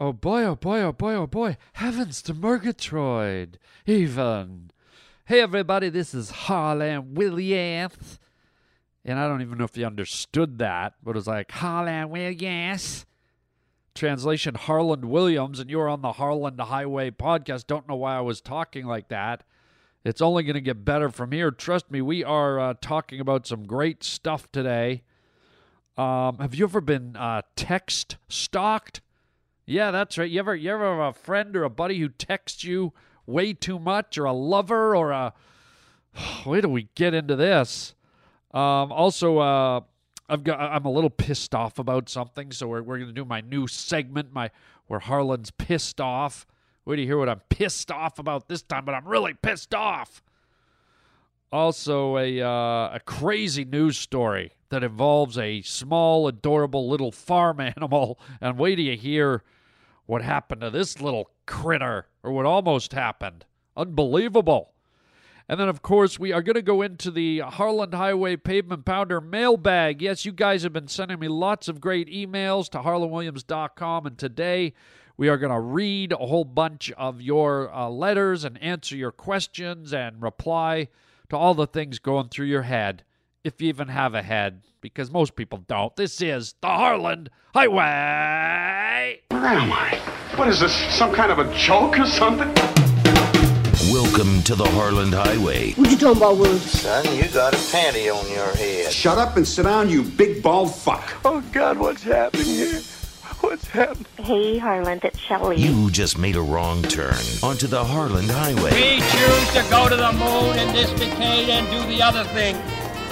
Oh boy, oh boy, oh boy, oh boy. Heavens to Murgatroyd. Even. Hey everybody, this is Harlan Williams. And I don't even know if you understood that, but it was like Harlan Williams. Translation Harland Williams, and you're on the Harland Highway podcast. Don't know why I was talking like that. It's only going to get better from here. Trust me, we are uh, talking about some great stuff today. Um, have you ever been uh, text stalked? Yeah, that's right. You ever you ever have a friend or a buddy who texts you way too much, or a lover, or a wait do we get into this. Um, also, uh, I've got I'm a little pissed off about something, so we're we're gonna do my new segment, my where Harland's pissed off. Wait you hear what I'm pissed off about this time, but I'm really pissed off. Also, a uh, a crazy news story that involves a small, adorable little farm animal, and wait till you hear what happened to this little critter, or what almost happened. Unbelievable. And then, of course, we are going to go into the Harland Highway Pavement Pounder mailbag. Yes, you guys have been sending me lots of great emails to harlandwilliams.com. And today we are going to read a whole bunch of your uh, letters and answer your questions and reply to all the things going through your head, if you even have a head, because most people don't. This is the Harland Highway. Where am I? What is this? Some kind of a joke or something? Welcome to the Harland Highway. What you talking about, Willie? Son, you got a panty on your head. Shut up and sit down, you big bald fuck. Oh, God, what's happening here? What's happening? Hey, Harland, it's Shelley. You just made a wrong turn onto the Harland Highway. We choose to go to the moon in this decade and do the other thing.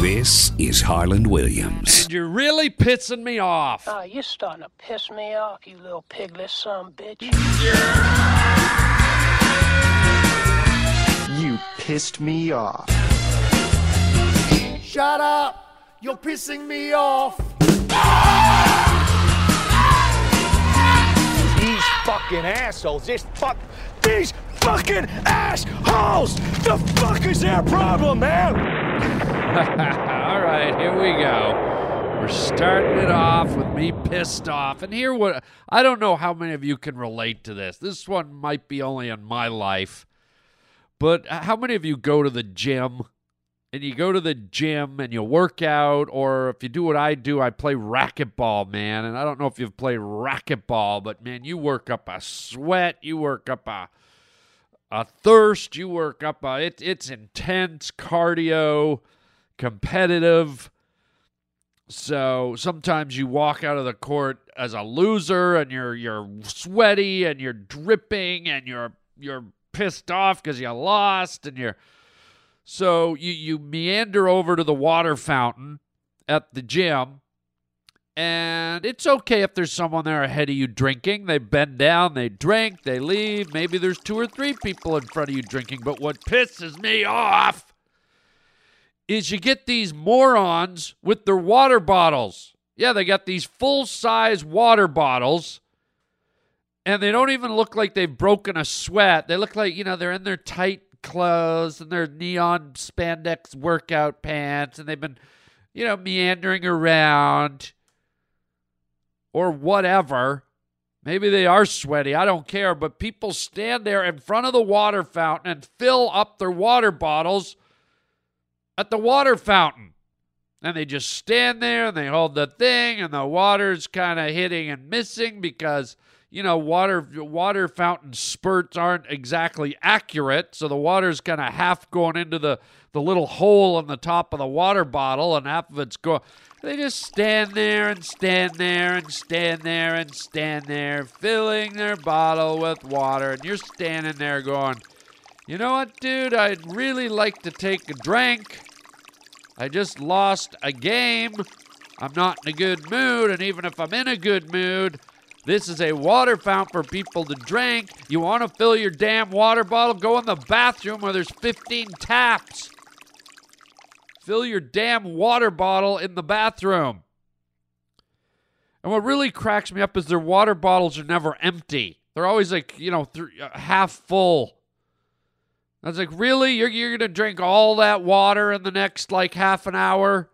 This is Harland Williams. And you're really pissing me off. Oh, you're starting to piss me off, you little piglet son of a bitch. You pissed me off. Shut up! You're pissing me off! These fucking assholes. This fuck. These fucking assholes. The fuck is their problem, man? All right, here we go. We're starting it off with me pissed off. And here what I don't know how many of you can relate to this. This one might be only in my life. But how many of you go to the gym and you go to the gym and you work out or if you do what I do, I play racquetball, man. And I don't know if you've played racquetball, but man, you work up a sweat, you work up a a thirst, you work up a it, it's intense cardio competitive. So sometimes you walk out of the court as a loser and you're you're sweaty and you're dripping and you're you're pissed off because you lost and you're so you you meander over to the water fountain at the gym and it's okay if there's someone there ahead of you drinking. They bend down, they drink, they leave. Maybe there's two or three people in front of you drinking. But what pisses me off is you get these morons with their water bottles. Yeah, they got these full size water bottles, and they don't even look like they've broken a sweat. They look like, you know, they're in their tight clothes and their neon spandex workout pants, and they've been, you know, meandering around or whatever. Maybe they are sweaty. I don't care. But people stand there in front of the water fountain and fill up their water bottles at the water fountain. And they just stand there and they hold the thing, and the water's kind of hitting and missing because, you know, water water fountain spurts aren't exactly accurate. So the water's kind of half going into the, the little hole on the top of the water bottle, and half of it's going. They just stand there and stand there and stand there and stand there, filling their bottle with water. And you're standing there going, you know what, dude? I'd really like to take a drink. I just lost a game. I'm not in a good mood. And even if I'm in a good mood, this is a water fountain for people to drink. You want to fill your damn water bottle? Go in the bathroom where there's 15 taps. Fill your damn water bottle in the bathroom. And what really cracks me up is their water bottles are never empty. They're always like, you know, th- uh, half full. I was like, really? You're, you're going to drink all that water in the next like half an hour?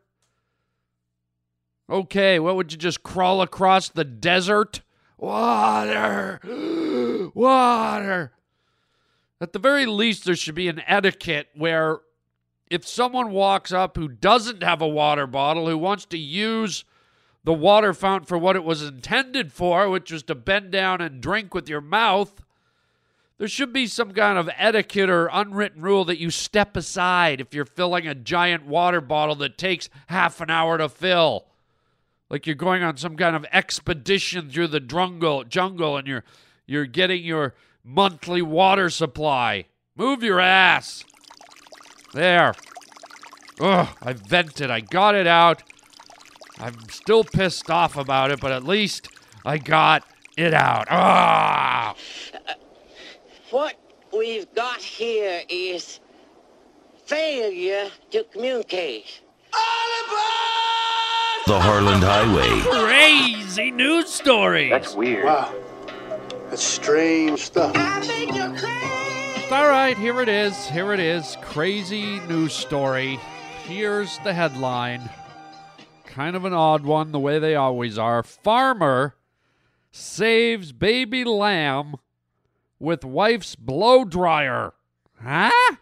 Okay, what would you just crawl across the desert? Water! Water! At the very least, there should be an etiquette where if someone walks up who doesn't have a water bottle, who wants to use the water fountain for what it was intended for, which was to bend down and drink with your mouth, there should be some kind of etiquette or unwritten rule that you step aside if you're filling a giant water bottle that takes half an hour to fill. Like you're going on some kind of expedition through the jungle, jungle and you're you're getting your monthly water supply. Move your ass. There. Ugh, I vented. I got it out. I'm still pissed off about it, but at least I got it out. Ah! What we've got here is failure to communicate. The Harland Highway. Crazy news stories. That's weird. Wow. That's strange stuff. All right, here it is. Here it is. Crazy news story. Here's the headline. Kind of an odd one, the way they always are. Farmer saves baby lamb with wife's blow dryer. Huh?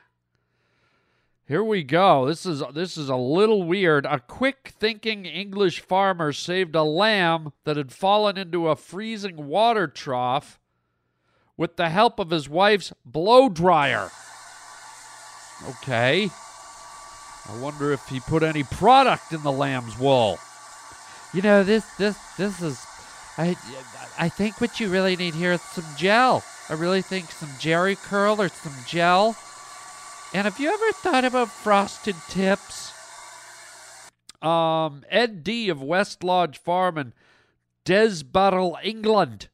Here we go. This is this is a little weird. A quick thinking English farmer saved a lamb that had fallen into a freezing water trough with the help of his wife's blow dryer. Okay. I wonder if he put any product in the lamb's wool. You know, this this this is I I think what you really need here is some gel. I really think some Jheri curl or some gel. And have you ever thought about frosted tips? Um, Ed D of West Lodge Farm in Desborough, England,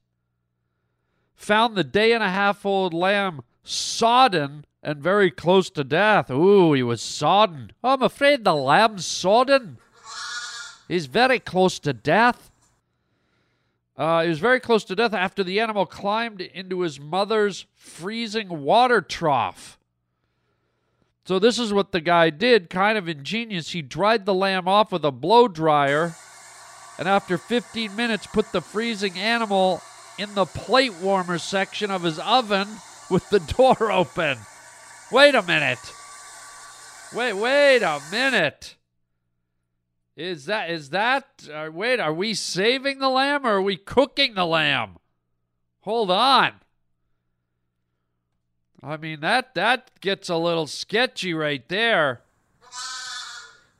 found the day and a half old lamb sodden and very close to death. Ooh, he was sodden. I'm afraid the lamb's sodden. He's very close to death. Uh, he was very close to death after the animal climbed into his mother's freezing water trough. So this is what the guy did, kind of ingenious. He dried the lamb off with a blow dryer, and after 15 minutes, put the freezing animal in the plate warmer section of his oven with the door open. Wait a minute. Wait, wait a minute. Is that is that uh, wait, are we saving the lamb or are we cooking the lamb? Hold on. I mean that that gets a little sketchy right there.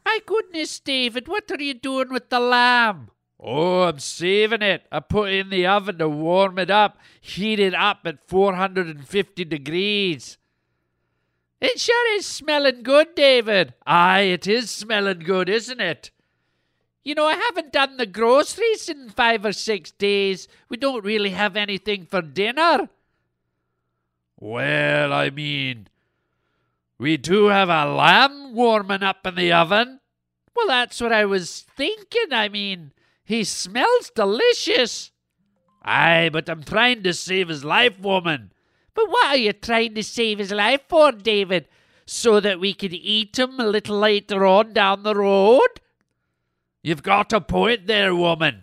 My goodness, David, what are you doing with the lamb? Oh, I'm saving it. I put it in the oven to warm it up, heat it up at 450 degrees. It sure is smelling good, David. Aye, it is smelling good, isn't it? You know, I haven't done the groceries in five or six days. We don't really have anything for dinner. Well, I mean, we do have a lamb warming up in the oven. Well, that's what I was thinking. I mean, he smells delicious. Aye, but I'm trying to save his life, woman. But what are you trying to save his life for, David? So that we can eat him a little later on down the road? You've got a point there, woman.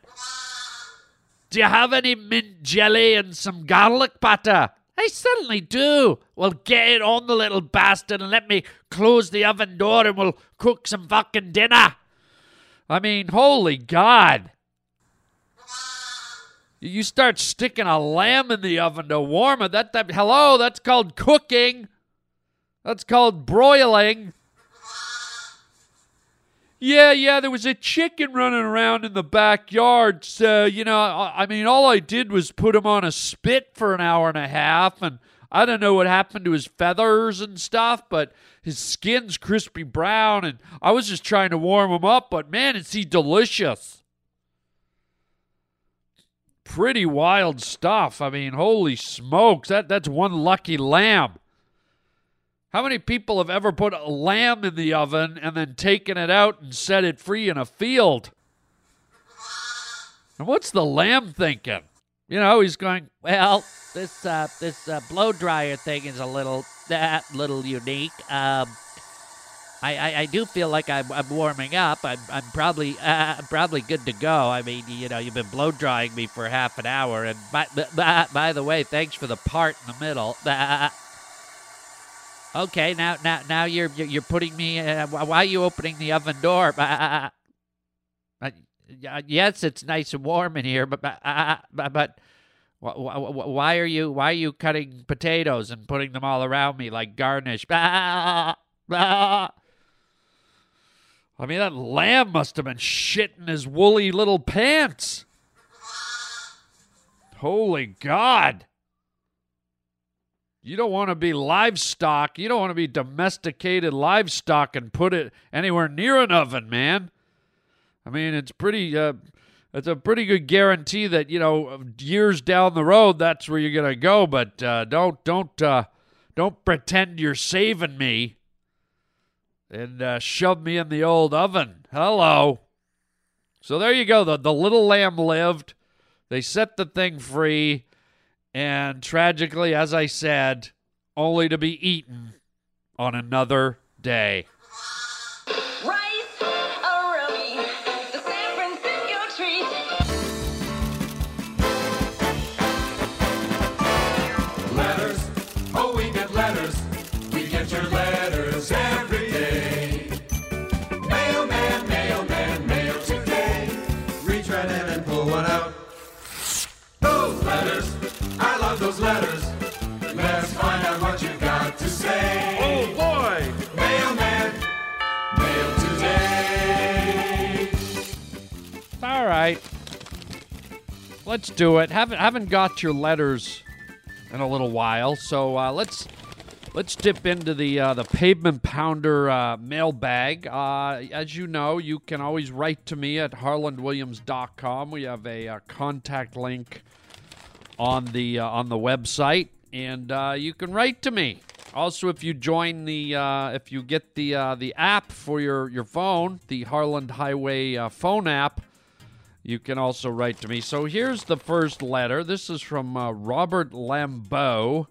Do you have any mint jelly and some garlic butter? I certainly do. Well, get it on the little bastard and let me close the oven door and we'll cook some fucking dinner. I mean, holy God. You start sticking a lamb in the oven to warm it. That, that hello, that's called cooking. That's called broiling. Yeah, yeah, there was a chicken running around in the backyard. So, you know, I, I mean, all I did was put him on a spit for an hour and a half, and I don't know what happened to his feathers and stuff, but his skin's crispy brown, and I was just trying to warm him up, but man, is he delicious. Pretty wild stuff. I mean, holy smokes, that, that's one lucky lamb. How many people have ever put a lamb in the oven and then taken it out and set it free in a field? And what's the lamb thinking? You know, he's going, Well, this uh, this uh, blow dryer thing is a little that little unique. Um, I, I, I do feel like I'm, I'm warming up. I'm, I'm probably uh, probably good to go. I mean, you know, you've been blow drying me for half an hour, and by, by, by the way, thanks for the part in the middle. Okay, now now now you're you're putting me. Uh, why are you opening the oven door? Uh, yes, it's nice and warm in here, but uh, but, but why are you why are you cutting potatoes and putting them all around me like garnish? I mean, that lamb must have been shitting his woolly little pants. Holy God. You don't want to be livestock. You don't want to be domesticated livestock and put it anywhere near an oven, man. I mean, it's pretty. Uh, it's a pretty good guarantee that you know years down the road that's where you're gonna go. But uh, don't don't uh, don't pretend you're saving me and uh, shove me in the old oven. Hello. So there you go. The the little lamb lived. They set the thing free. And tragically, as I said, only to be eaten on another day. Letters. Let's find out what you got to say. Oh boy! Mailman, mail today. All right. Let's do it. Haven't haven't got your letters in a little while, so uh, let's let's dip into the uh, the pavement pounder uh, mailbag. Uh, as you know, you can always write to me at harlandwilliams.com. We have a, uh contact link on the uh, on the website, and uh, you can write to me. Also, if you join the uh, if you get the uh, the app for your your phone, the Harland Highway uh, phone app, you can also write to me. So here's the first letter. This is from uh, Robert Lambeau.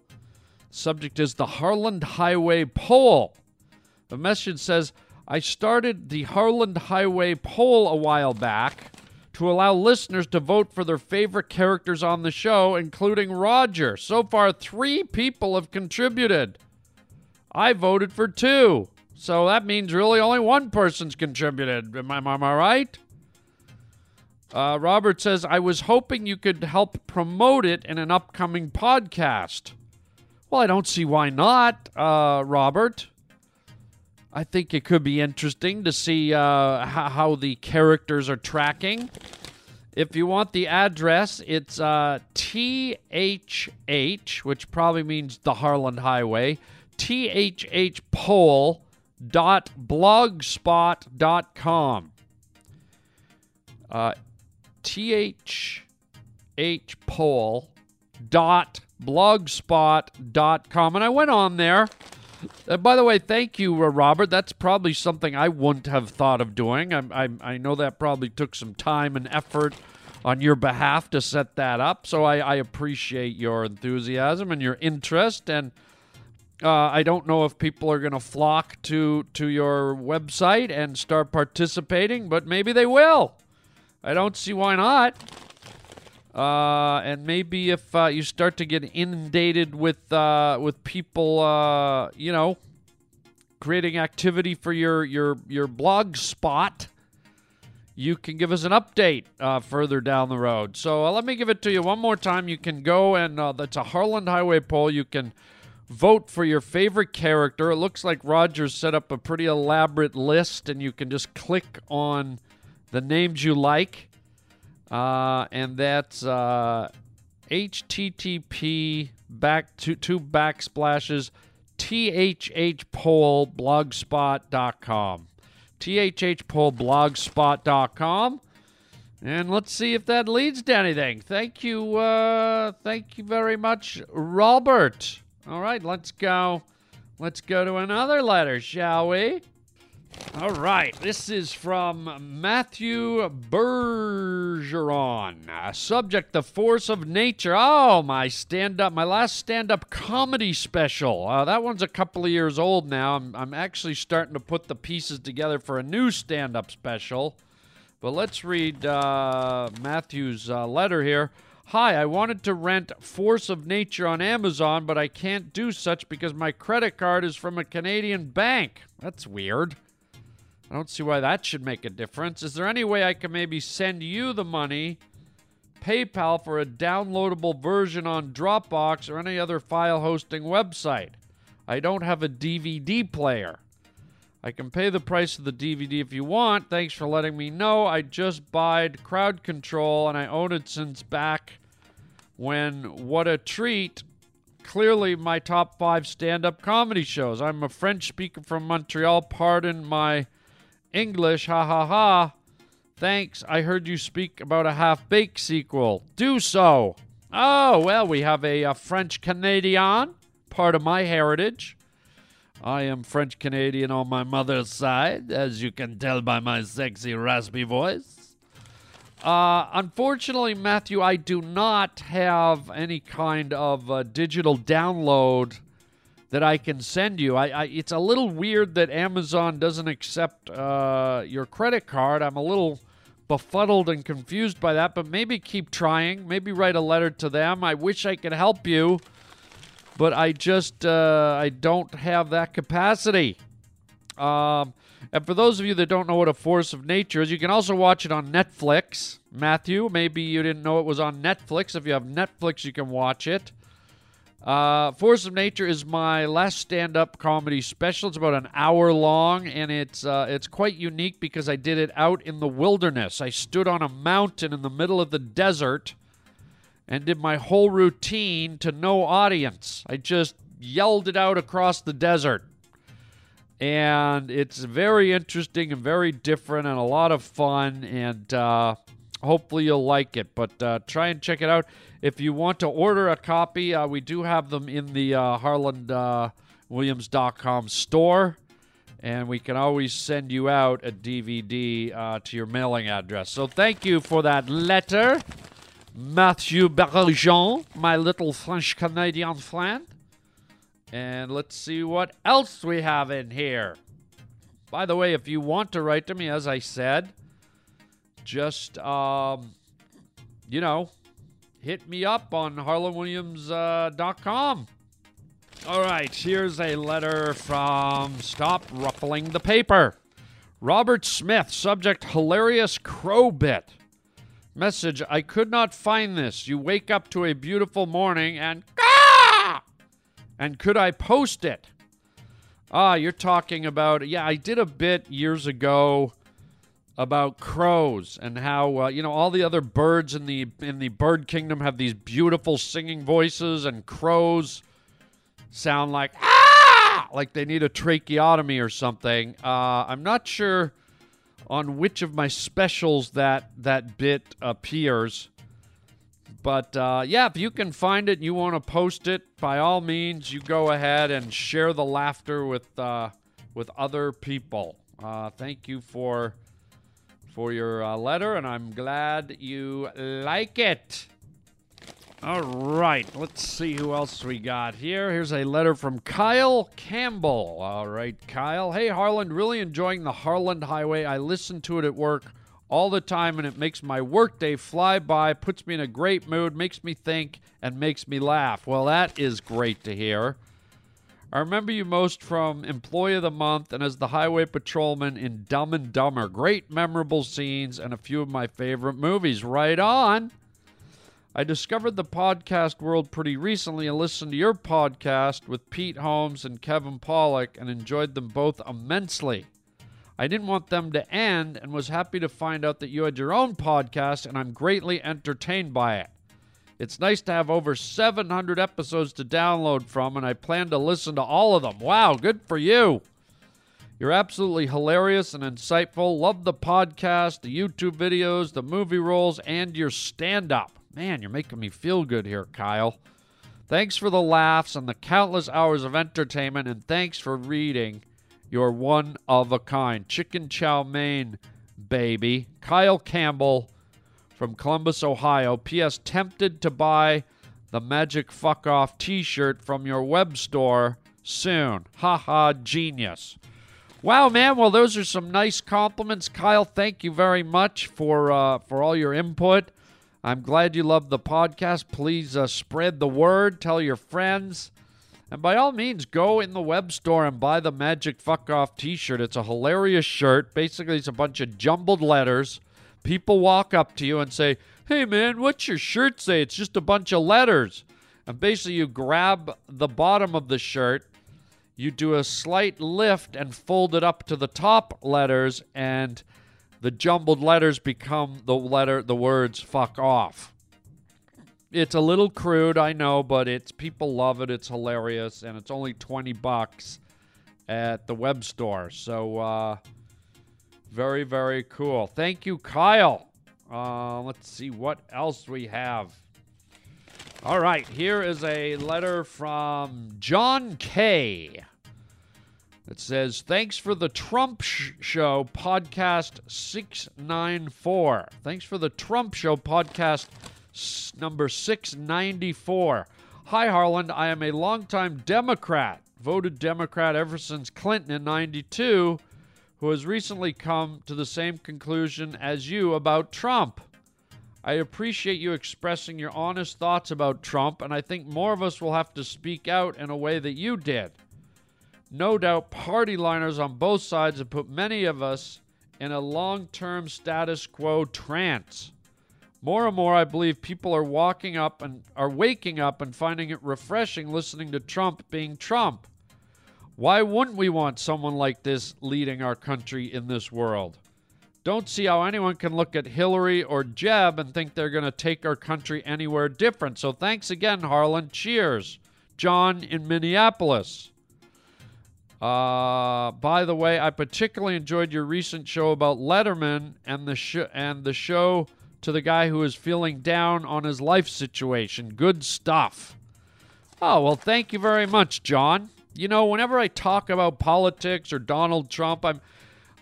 Subject is the Harland Highway poll. The message says, I started the Harland Highway poll a while back to allow listeners to vote for their favorite characters on the show, including Roger. So far, three people have contributed. I voted for two. So that means really only one person's contributed. Am I, am I right? Uh, Robert says, I was hoping you could help promote it in an upcoming podcast. Well, I don't see why not, uh, Robert. I think it could be interesting to see uh, how, the characters are tracking. If you want the address, it's uh, THH, which probably means the Harland Highway, thhpoll.blogspot.com. Uh, thhpoll.blogspot.com. And I went on there. Uh, by the way, thank you, uh, Robert. That's probably something I wouldn't have thought of doing. I, I, I know that probably took some time and effort on your behalf to set that up. So I, I appreciate your enthusiasm and your interest. And uh, I don't know if people are going to flock to to your website and start participating, but maybe they will. I don't see why not. Uh, and maybe if uh, you start to get inundated with uh, with people, uh, you know, creating activity for your your your blog spot, you can give us an update uh, further down the road. So uh, let me give it to you one more time. You can go and that's a Harland Highway poll. You can vote for your favorite character. It looks like Rogers set up a pretty elaborate list, and you can just click on the names you like. Uh, and that's uh, http back to two backsplashes thhpoll blogspot.com thhpoll blogspot.com and let's see if that leads to anything. Thank you uh, thank you very much robert. All right let's go Let's go to another letter, shall we? All right, this is from Matthew Bergeron. Subject: The force of nature. Oh, my stand-up, my last stand-up comedy special. Uh, that one's a couple of years old now. I'm, I'm actually starting to put the pieces together for a new stand-up special. But let's read uh, Matthew's uh, letter here. Hi, I wanted to rent Force of Nature on Amazon, but I can't do such because my credit card is from a Canadian bank. That's weird. I don't see why that should make a difference. Is there any way I can maybe send you the money, PayPal for a downloadable version on Dropbox or any other file hosting website? I don't have a DVD player. I can pay the price of the DVD if you want. Thanks for letting me know. I just buyed Crowd Control and I own it since back when What a Treat clearly my top five stand up comedy shows. I'm a French speaker from Montreal. Pardon my English. Ha ha ha. Thanks. I heard you speak about a half baked sequel. Do so. Oh, well, we have a, a French Canadian, part of my heritage. I am French Canadian on my mother's side, as you can tell by my sexy, raspy voice. Uh, unfortunately, Matthew, I do not have any kind of uh, digital download that I can send you. I, I, it's a little weird that Amazon doesn't accept uh, your credit card. I'm a little befuddled and confused by that, but maybe keep trying. Maybe write a letter to them. I wish I could help you but I just uh, I don't have that capacity. Um, and for those of you that don't know what a force of nature is, you can also watch it on Netflix. Matthew, maybe you didn't know it was on Netflix. If you have Netflix, you can watch it. Uh, force of Nature is my last stand-up comedy special. It's about an hour long, and it's uh, it's quite unique because I did it out in the wilderness. I stood on a mountain in the middle of the desert and did my whole routine to no audience. I just yelled it out across the desert. And it's very interesting and very different and a lot of fun. And uh, hopefully you'll like it. But uh, try and check it out. If you want to order a copy, uh, we do have them in the uh, HarlandWilliams.com store. And we can always send you out a DVD uh, to your mailing address. So thank you for that letter. Mathieu Bergeron, my little French Canadian friend. And let's see what else we have in here. By the way, if you want to write to me, as I said, just, um, you know, hit me up on harlandwilliams.com. All right, here's a letter from Stop Ruffling the Paper. Robert Smith, subject hilarious crow bit. Message I could not find this. You wake up to a beautiful morning and ah! And could I post it? Ah, you're talking about yeah, I did a bit years ago about crows and how uh, you know all the other birds in the in the bird kingdom have these beautiful singing voices and crows sound like ah like they need a tracheotomy or something. Uh, I'm not sure on which of my specials that that bit appears. But uh, yeah, if you can find it and you want to post it, by all means, you go ahead and share the laughter with uh, with other people. Uh, thank you for for your uh, letter, and I'm glad you like it. All right, let's see who else we got here. Here's a letter from Kyle Campbell. All right, Kyle. Hey, Harland, really enjoying the Harland Highway. I listen to it at work all the time, and it makes my workday fly by, puts me in a great mood, makes me think, and makes me laugh. Well, that is great to hear. I remember you most from Employee of the Month and as the highway patrolman in Dumb and Dumber. Great memorable scenes and a few of my favorite movies. Right on. I discovered the podcast world pretty recently and listened to your podcast with Pete Holmes and Kevin Pollak and enjoyed them both immensely. I didn't want them to end and was happy to find out that you had your own podcast, and I'm greatly entertained by it. It's nice to have over 700 episodes to download from, and I plan to listen to all of them. Wow, good for you! You're absolutely hilarious and insightful. Love the podcast, the YouTube videos, the movie roles, and your stand up. Man, you're making me feel good here, Kyle. Thanks for the laughs and the countless hours of entertainment, and thanks for reading your one of a kind. Chicken chow mein, baby. Kyle Campbell from Columbus, Ohio. P.S. Tempted to buy the Magic Fuck Off t shirt from your web store soon. Haha, genius. Wow, man. Well, those are some nice compliments, Kyle. Thank you very much for uh, for all your input. I'm glad you love the podcast. Please uh, spread the word. Tell your friends. And by all means, go in the web store and buy the Magic Fuck Off t shirt. It's a hilarious shirt. Basically, it's a bunch of jumbled letters. People walk up to you and say, Hey, man, what's your shirt say? It's just a bunch of letters. And basically, you grab the bottom of the shirt, you do a slight lift and fold it up to the top letters, and the jumbled letters become the letter, the words fuck off. It's a little crude, I know, but it's people love it. It's hilarious, and it's only 20 bucks at the web store. So, uh, very, very cool. Thank you, Kyle. Uh, let's see what else we have. All right, here is a letter from John K. It says, Thanks for the Trump sh- Show podcast 694. Thanks for the Trump Show podcast s- number 694. Hi, Harland. I am a longtime Democrat, voted Democrat ever since Clinton in 92, who has recently come to the same conclusion as you about Trump. I appreciate you expressing your honest thoughts about Trump, and I think more of us will have to speak out in a way that you did. No doubt party liners on both sides have put many of us in a long term status quo trance. More and more, I believe people are walking up and are waking up and finding it refreshing listening to Trump being Trump. Why wouldn't we want someone like this leading our country in this world? Don't see how anyone can look at Hillary or Jeb and think they're going to take our country anywhere different. So thanks again, Harland. Cheers. John in Minneapolis. Uh, by the way, I particularly enjoyed your recent show about Letterman and the sh- and the show to the guy who is feeling down on his life situation. Good stuff. Oh, well, thank you very much, John. You know, whenever I talk about politics or Donald Trump, I'm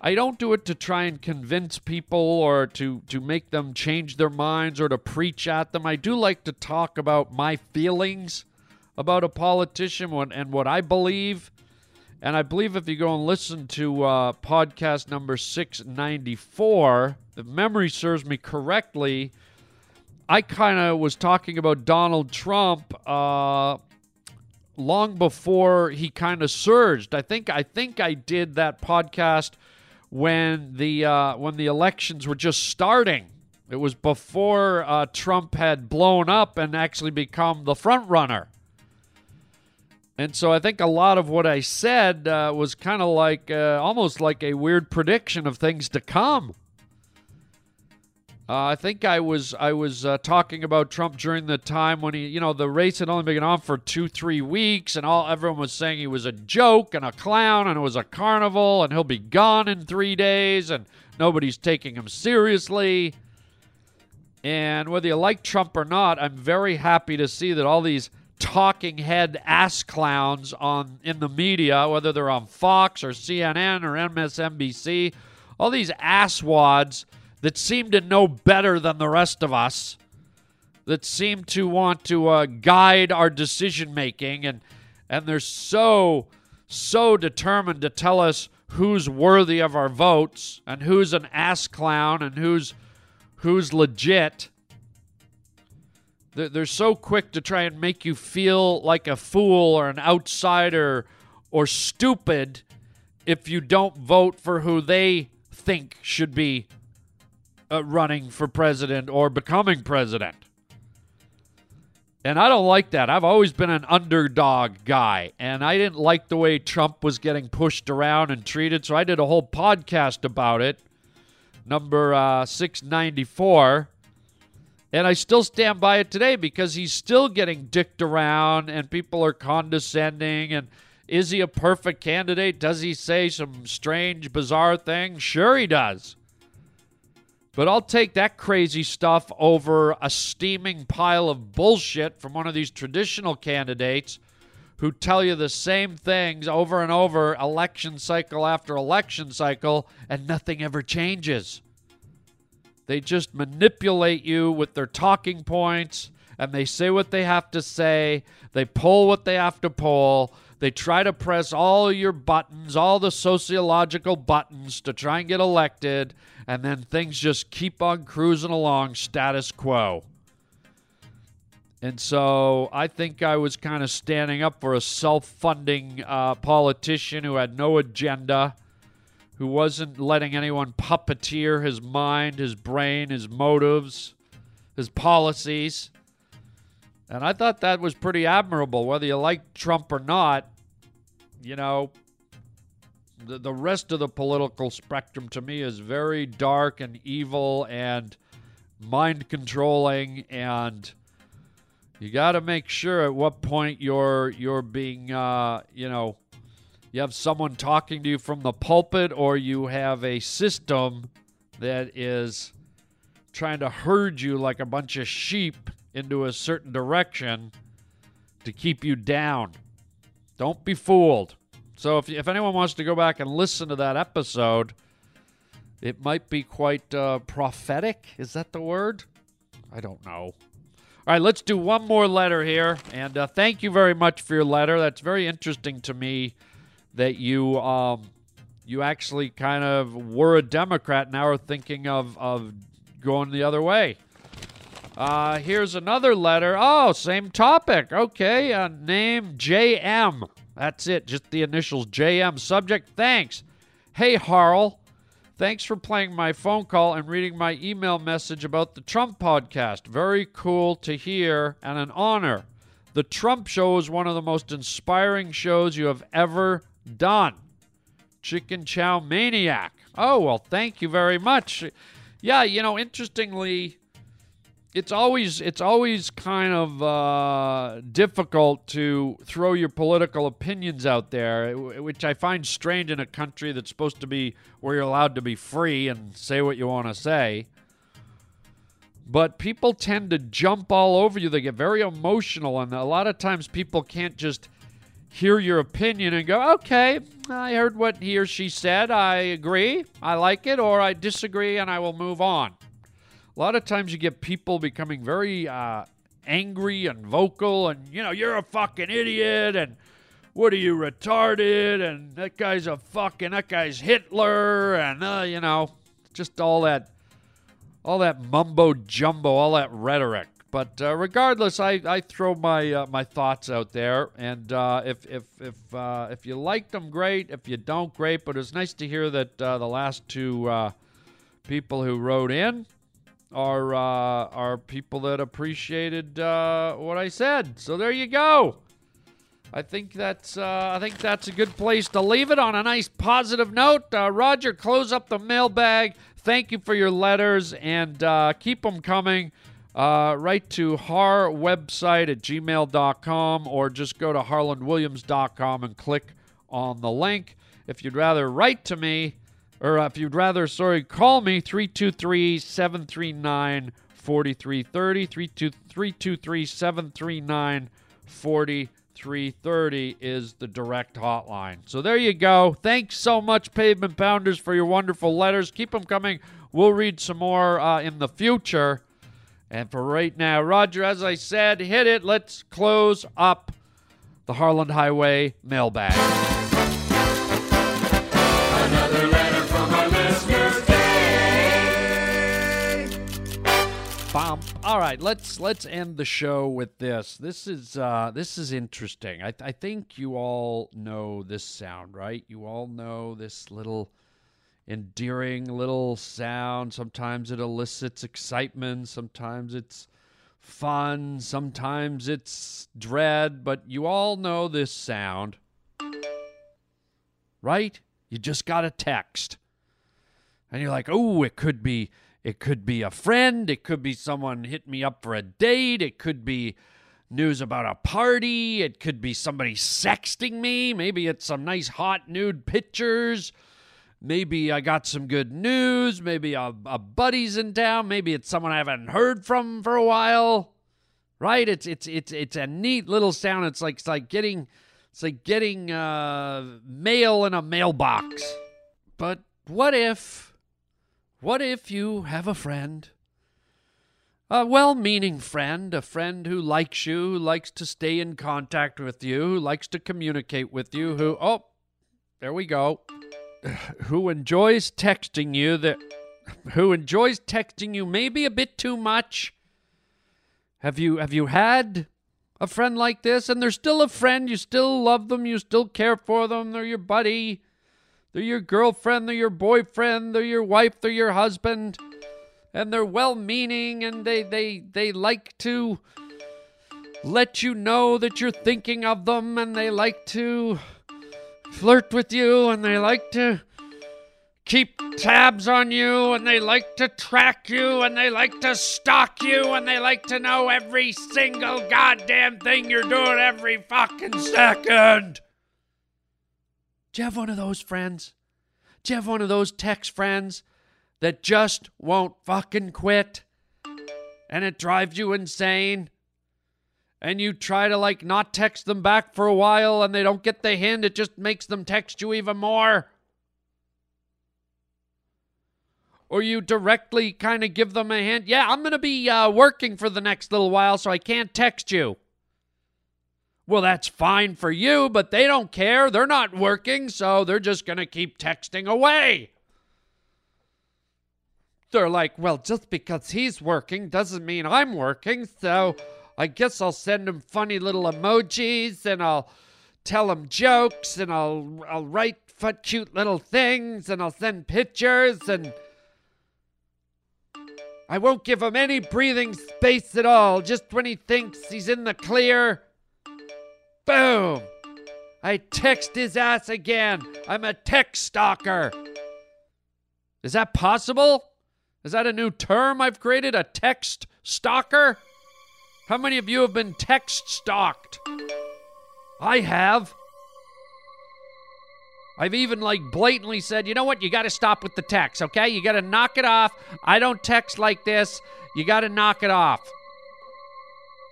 I don't do it to try and convince people or to to make them change their minds or to preach at them. I do like to talk about my feelings about a politician and what I believe. And I believe if you go and listen to uh, podcast number 694, if memory serves me correctly, I kind of was talking about Donald Trump uh, long before he kind of surged. I think I think I did that podcast when the uh, when the elections were just starting. It was before uh, Trump had blown up and actually become the front runner. And so I think a lot of what I said uh, was kind of like uh, almost like a weird prediction of things to come. Uh, I think I was I was uh, talking about Trump during the time when he, you know, the race had only been on for two three weeks, and all everyone was saying he was a joke and a clown, and it was a carnival, and he'll be gone in three days, and nobody's taking him seriously. And whether you like Trump or not, I'm very happy to see that all these talking head ass clowns on in the media, whether they're on Fox or CNN or MSNBC, all these asswads that seem to know better than the rest of us, that seem to want to uh, guide our decision making, and and they're so so determined to tell us who's worthy of our votes and who's an ass clown and who's who's legit. They're, they're so quick to try and make you feel like a fool or an outsider or stupid if you don't vote for who they think should be uh, running for president or becoming president. And I don't like that. I've always been an underdog guy, and I didn't like the way Trump was getting pushed around and treated, so I did a whole podcast about it, number uh, 694. And I still stand by it today because he's still getting dicked around, and people are condescending. And is he a perfect candidate? Does he say some strange, bizarre things? Sure, he does. But I'll take that crazy stuff over a steaming pile of bullshit from one of these traditional candidates who tell you the same things over and over, election cycle after election cycle, and nothing ever changes. They just manipulate you with their talking points and they say what they have to say. They pull what they have to pull. They try to press all your buttons, all the sociological buttons to try and get elected, and then things just keep on cruising along status quo. And so I think I was kind of standing up for a self funding uh, politician who had no agenda, who wasn't letting anyone puppeteer his mind, his brain, his motives, his policies. And I thought that was pretty admirable, whether you like Trump or not. You know, the, the rest of the political spectrum to me is very dark and evil and mind controlling and you got to make sure at what point you're you're being uh, you know you have someone talking to you from the pulpit or you have a system that is trying to herd you like a bunch of sheep into a certain direction to keep you down. Don't be fooled. So if if anyone wants to go back and listen to that episode, it might be quite uh, prophetic. Is that the word? I don't know. All right, let's do one more letter here. And uh, thank you very much for your letter. That's very interesting to me that you um, you actually kind of were a Democrat now are thinking of, of going the other way. Uh, here's another letter. Oh, same topic. Okay, uh, name JM. That's it, just the initials JM. Subject, thanks. Hey, Harl. Thanks for playing my phone call and reading my email message about the Trump podcast. Very cool to hear and an honor. The Trump show is one of the most inspiring shows you have ever done. Chicken Chow Maniac. Oh, well, thank you very much. Yeah, you know, interestingly, it's always it's always kind of uh, difficult to throw your political opinions out there, which I find strange in a country that's supposed to be where you're allowed to be free and say what you want to say. But people tend to jump all over you. They get very emotional, and a lot of times people can't just hear your opinion and go, "Okay, I heard what he or she said. I agree. I like it, or I disagree, and I will move on." A lot of times you get people becoming very uh, angry and vocal and you know you're a fucking idiot and what are you retarded? and that guy's a fucking that guy's hitler and uh, you know just all that all that mumbo jumbo all that rhetoric. But uh, regardless I, I throw my uh, my thoughts out there. And uh, if if if uh, if you liked them great. If you don't great. But it's nice to hear that uh, the last two people who wrote in are uh, are people that appreciated uh, what I said. So there you go. I think that's uh, I think that's a good place to leave it on a nice positive note. Uh, Roger, close up the mailbag. Thank you for your letters and uh, keep them coming. Uh, write to har website at gmail.com or just go to harlandwilliams.com and click on the link. If you'd rather write to me, or if you'd rather, sorry, call me 323 739 4330. 323 739 4330 is the direct hotline. So there you go. Thanks so much, Pavement Pounders, for your wonderful letters. Keep them coming. We'll read some more uh, in the future. And for right now, Roger, as I said, hit it. Let's close up the Harland Highway mailbag. All right, let's let's end the show with this. This is uh, this is interesting. I, I think you all know this sound, right? You all know this little endearing little sound. Sometimes it elicits excitement. Sometimes it's fun. Sometimes it's dread. But you all know this sound, right? You just got a text. And you're like, oh, it could be it could be a friend, it could be someone hit me up for a date, it could be news about a party, it could be somebody sexting me, maybe it's some nice hot nude pictures. maybe I got some good news. Maybe a, a buddy's in town. Maybe it's someone I haven't heard from for a while. Right? It's it's it's it's a neat little sound. It's like it's like getting it's like getting uh, mail in a mailbox. But what if what if you have a friend? A well meaning friend, a friend who likes you, who likes to stay in contact with you, who likes to communicate with you, who, oh, there we go, who enjoys texting you, that, who enjoys texting you maybe a bit too much. Have you have you had a friend like this? And they're still a friend. You still love them. You still care for them. They're your buddy. They're your girlfriend. They're your boyfriend. They're your wife. They're your husband and they're well meaning and they, they, they like to let you know that you're thinking of them and they like to flirt with you and they like to keep tabs on you and they like to track you and they like to stalk you and they like to know every single goddamn thing you're doing every fucking second. Do you have one of those friends? Do you have one of those text friends that just won't fucking quit? And it drives you insane? And you try to like not text them back for a while and they don't get the hint it just makes them text you even more? Or you directly kind of give them a hint yeah i'm going to be uh, working for the next little while so i can't text you well that's fine for you but they don't care they're not working so they're just going to keep texting away they're like, well, just because he's working doesn't mean I'm working, so I guess I'll send him funny little emojis and I'll tell him jokes and I'll I'll write cute little things and I'll send pictures and I won't give him any breathing space at all. Just when he thinks he's in the clear, boom! I text his ass again. I'm a text stalker. Is that possible? Is that a new term I've created? A text stalker? How many of you have been text stalked? I have. I've even like blatantly said, you know what? You got to stop with the text, okay? You got to knock it off. I don't text like this. You got to knock it off.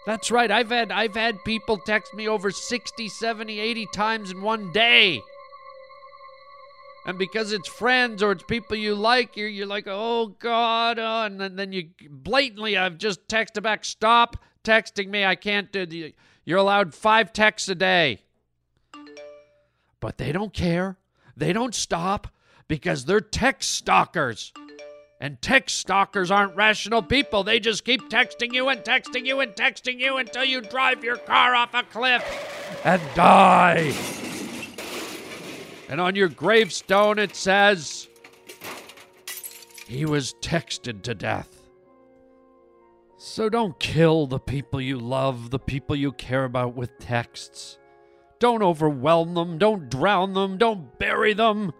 That's right. I've had I've had people text me over 60, 70, 80 times in one day. And because it's friends or it's people you like, you're, you're like, oh God. Uh, and then, then you blatantly, I've just texted back, stop texting me. I can't do the, you're allowed five texts a day. But they don't care. They don't stop because they're text stalkers. And text stalkers aren't rational people. They just keep texting you and texting you and texting you until you drive your car off a cliff and die. And on your gravestone it says, he was texted to death. So don't kill the people you love, the people you care about with texts. Don't overwhelm them, don't drown them, don't bury them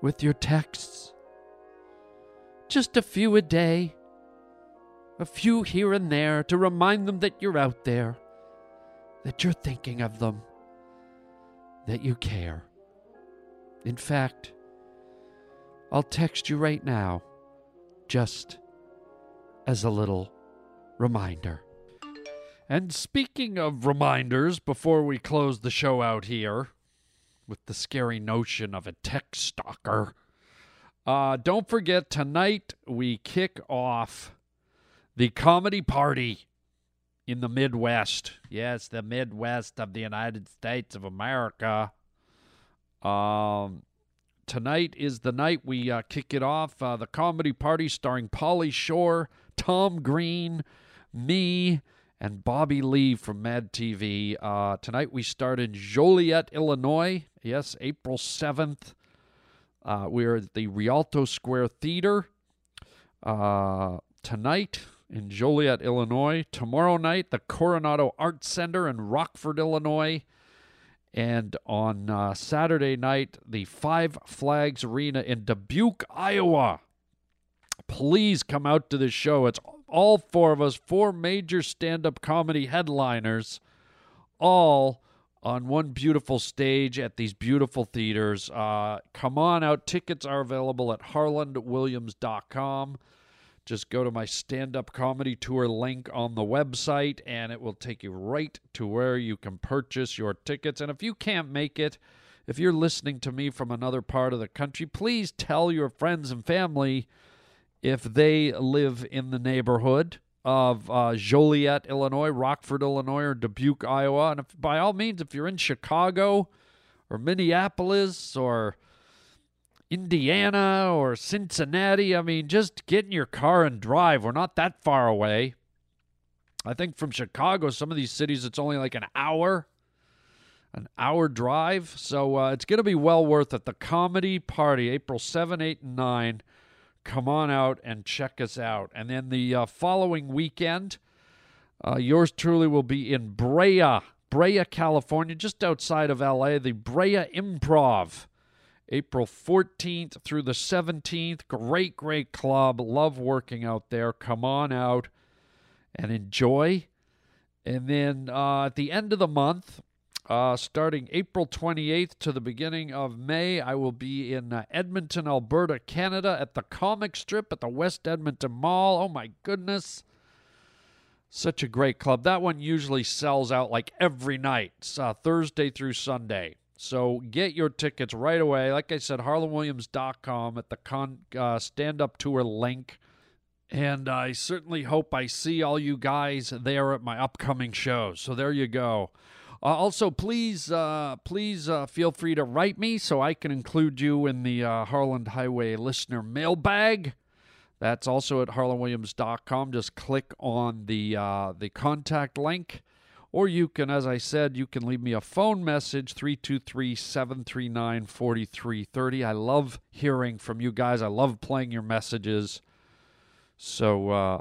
with your texts. Just a few a day, a few here and there to remind them that you're out there, that you're thinking of them that you care. In fact, I'll text you right now, just as a little reminder. And speaking of reminders, before we close the show out here with the scary notion of a text stalker, uh, don't forget tonight we kick off the comedy party in the Midwest. Yes, the Midwest of the United States of America. Um, tonight is the night we uh, kick it off. Uh, the comedy party starring Pauly Shore, Tom Green, me, and Bobby Lee from Mad TV. Uh, tonight we start in Joliet, Illinois. Yes, April 7th. Uh, we're at the Rialto Square Theater. Uh, tonight, in Joliet, Illinois. Tomorrow night, the Coronado Arts Center in Rockford, Illinois. And on uh, Saturday night, the Five Flags Arena in Dubuque, Iowa. Please come out to the show. It's all four of us, four major stand up comedy headliners, all on one beautiful stage at these beautiful theaters. Uh, come on out. Tickets are available at harlandwilliams.com. Just go to my stand up comedy tour link on the website, and it will take you right to where you can purchase your tickets. And if you can't make it, if you're listening to me from another part of the country, please tell your friends and family if they live in the neighborhood of uh, Joliet, Illinois, Rockford, Illinois, or Dubuque, Iowa. And if, by all means, if you're in Chicago or Minneapolis or Indiana or Cincinnati, I mean, just get in your car and drive. We're not that far away. I think from Chicago, some of these cities, it's only like an hour, an hour drive. So uh, it's going to be well worth it. The Comedy Party, April 7, 8, and 9 come on out and check us out. And then the uh, following weekend, uh, yours truly will be in Brea, Brea, California, just outside of LA, the Brea Improv. April 14th through the 17th. Great, great club. Love working out there. Come on out and enjoy. And then uh, at the end of the month, uh, starting April 28th to the beginning of May, I will be in uh, Edmonton, Alberta, Canada at the comic strip at the West Edmonton Mall. Oh my goodness. Such a great club. That one usually sells out like every night, uh, Thursday through Sunday. So get your tickets right away. Like I said, harlandwilliams.com at the con, uh, stand up tour link. And I certainly hope I see all you guys there at my upcoming shows. So there you go. Uh, also, please, uh, please uh, feel free to write me so I can include you in the uh, Harland Highway listener mailbag. That's also at harlandwilliams.com. Just click on the uh, the contact link. Or you can, as I said, you can leave me a phone message, 323 739 4330. I love hearing from you guys. I love playing your messages. So uh,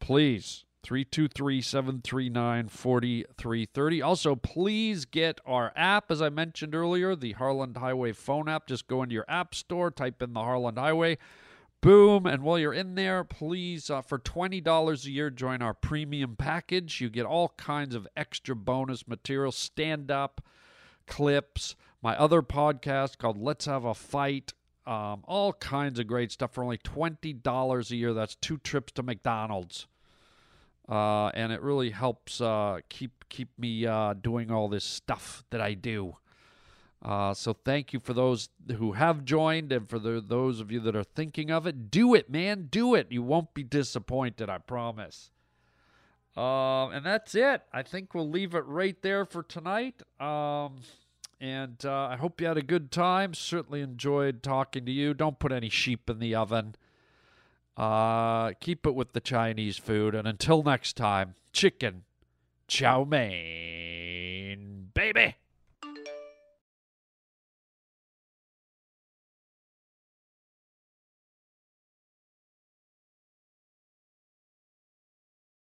please, 323 739 4330. Also, please get our app, as I mentioned earlier, the Harland Highway phone app. Just go into your app store, type in the Harland Highway. Boom. And while you're in there, please, uh, for $20 a year, join our premium package. You get all kinds of extra bonus material, stand up clips, my other podcast called Let's Have a Fight, um, all kinds of great stuff for only $20 a year. That's two trips to McDonald's. Uh, and it really helps uh, keep keep me uh, doing all this stuff that I do. Uh, so thank you for those who have joined, and for the, those of you that are thinking of it, do it, man, do it. You won't be disappointed, I promise. Um, and that's it. I think we'll leave it right there for tonight. Um, and uh, I hope you had a good time. Certainly enjoyed talking to you. Don't put any sheep in the oven. Uh, keep it with the Chinese food. And until next time, chicken, chow mein, baby.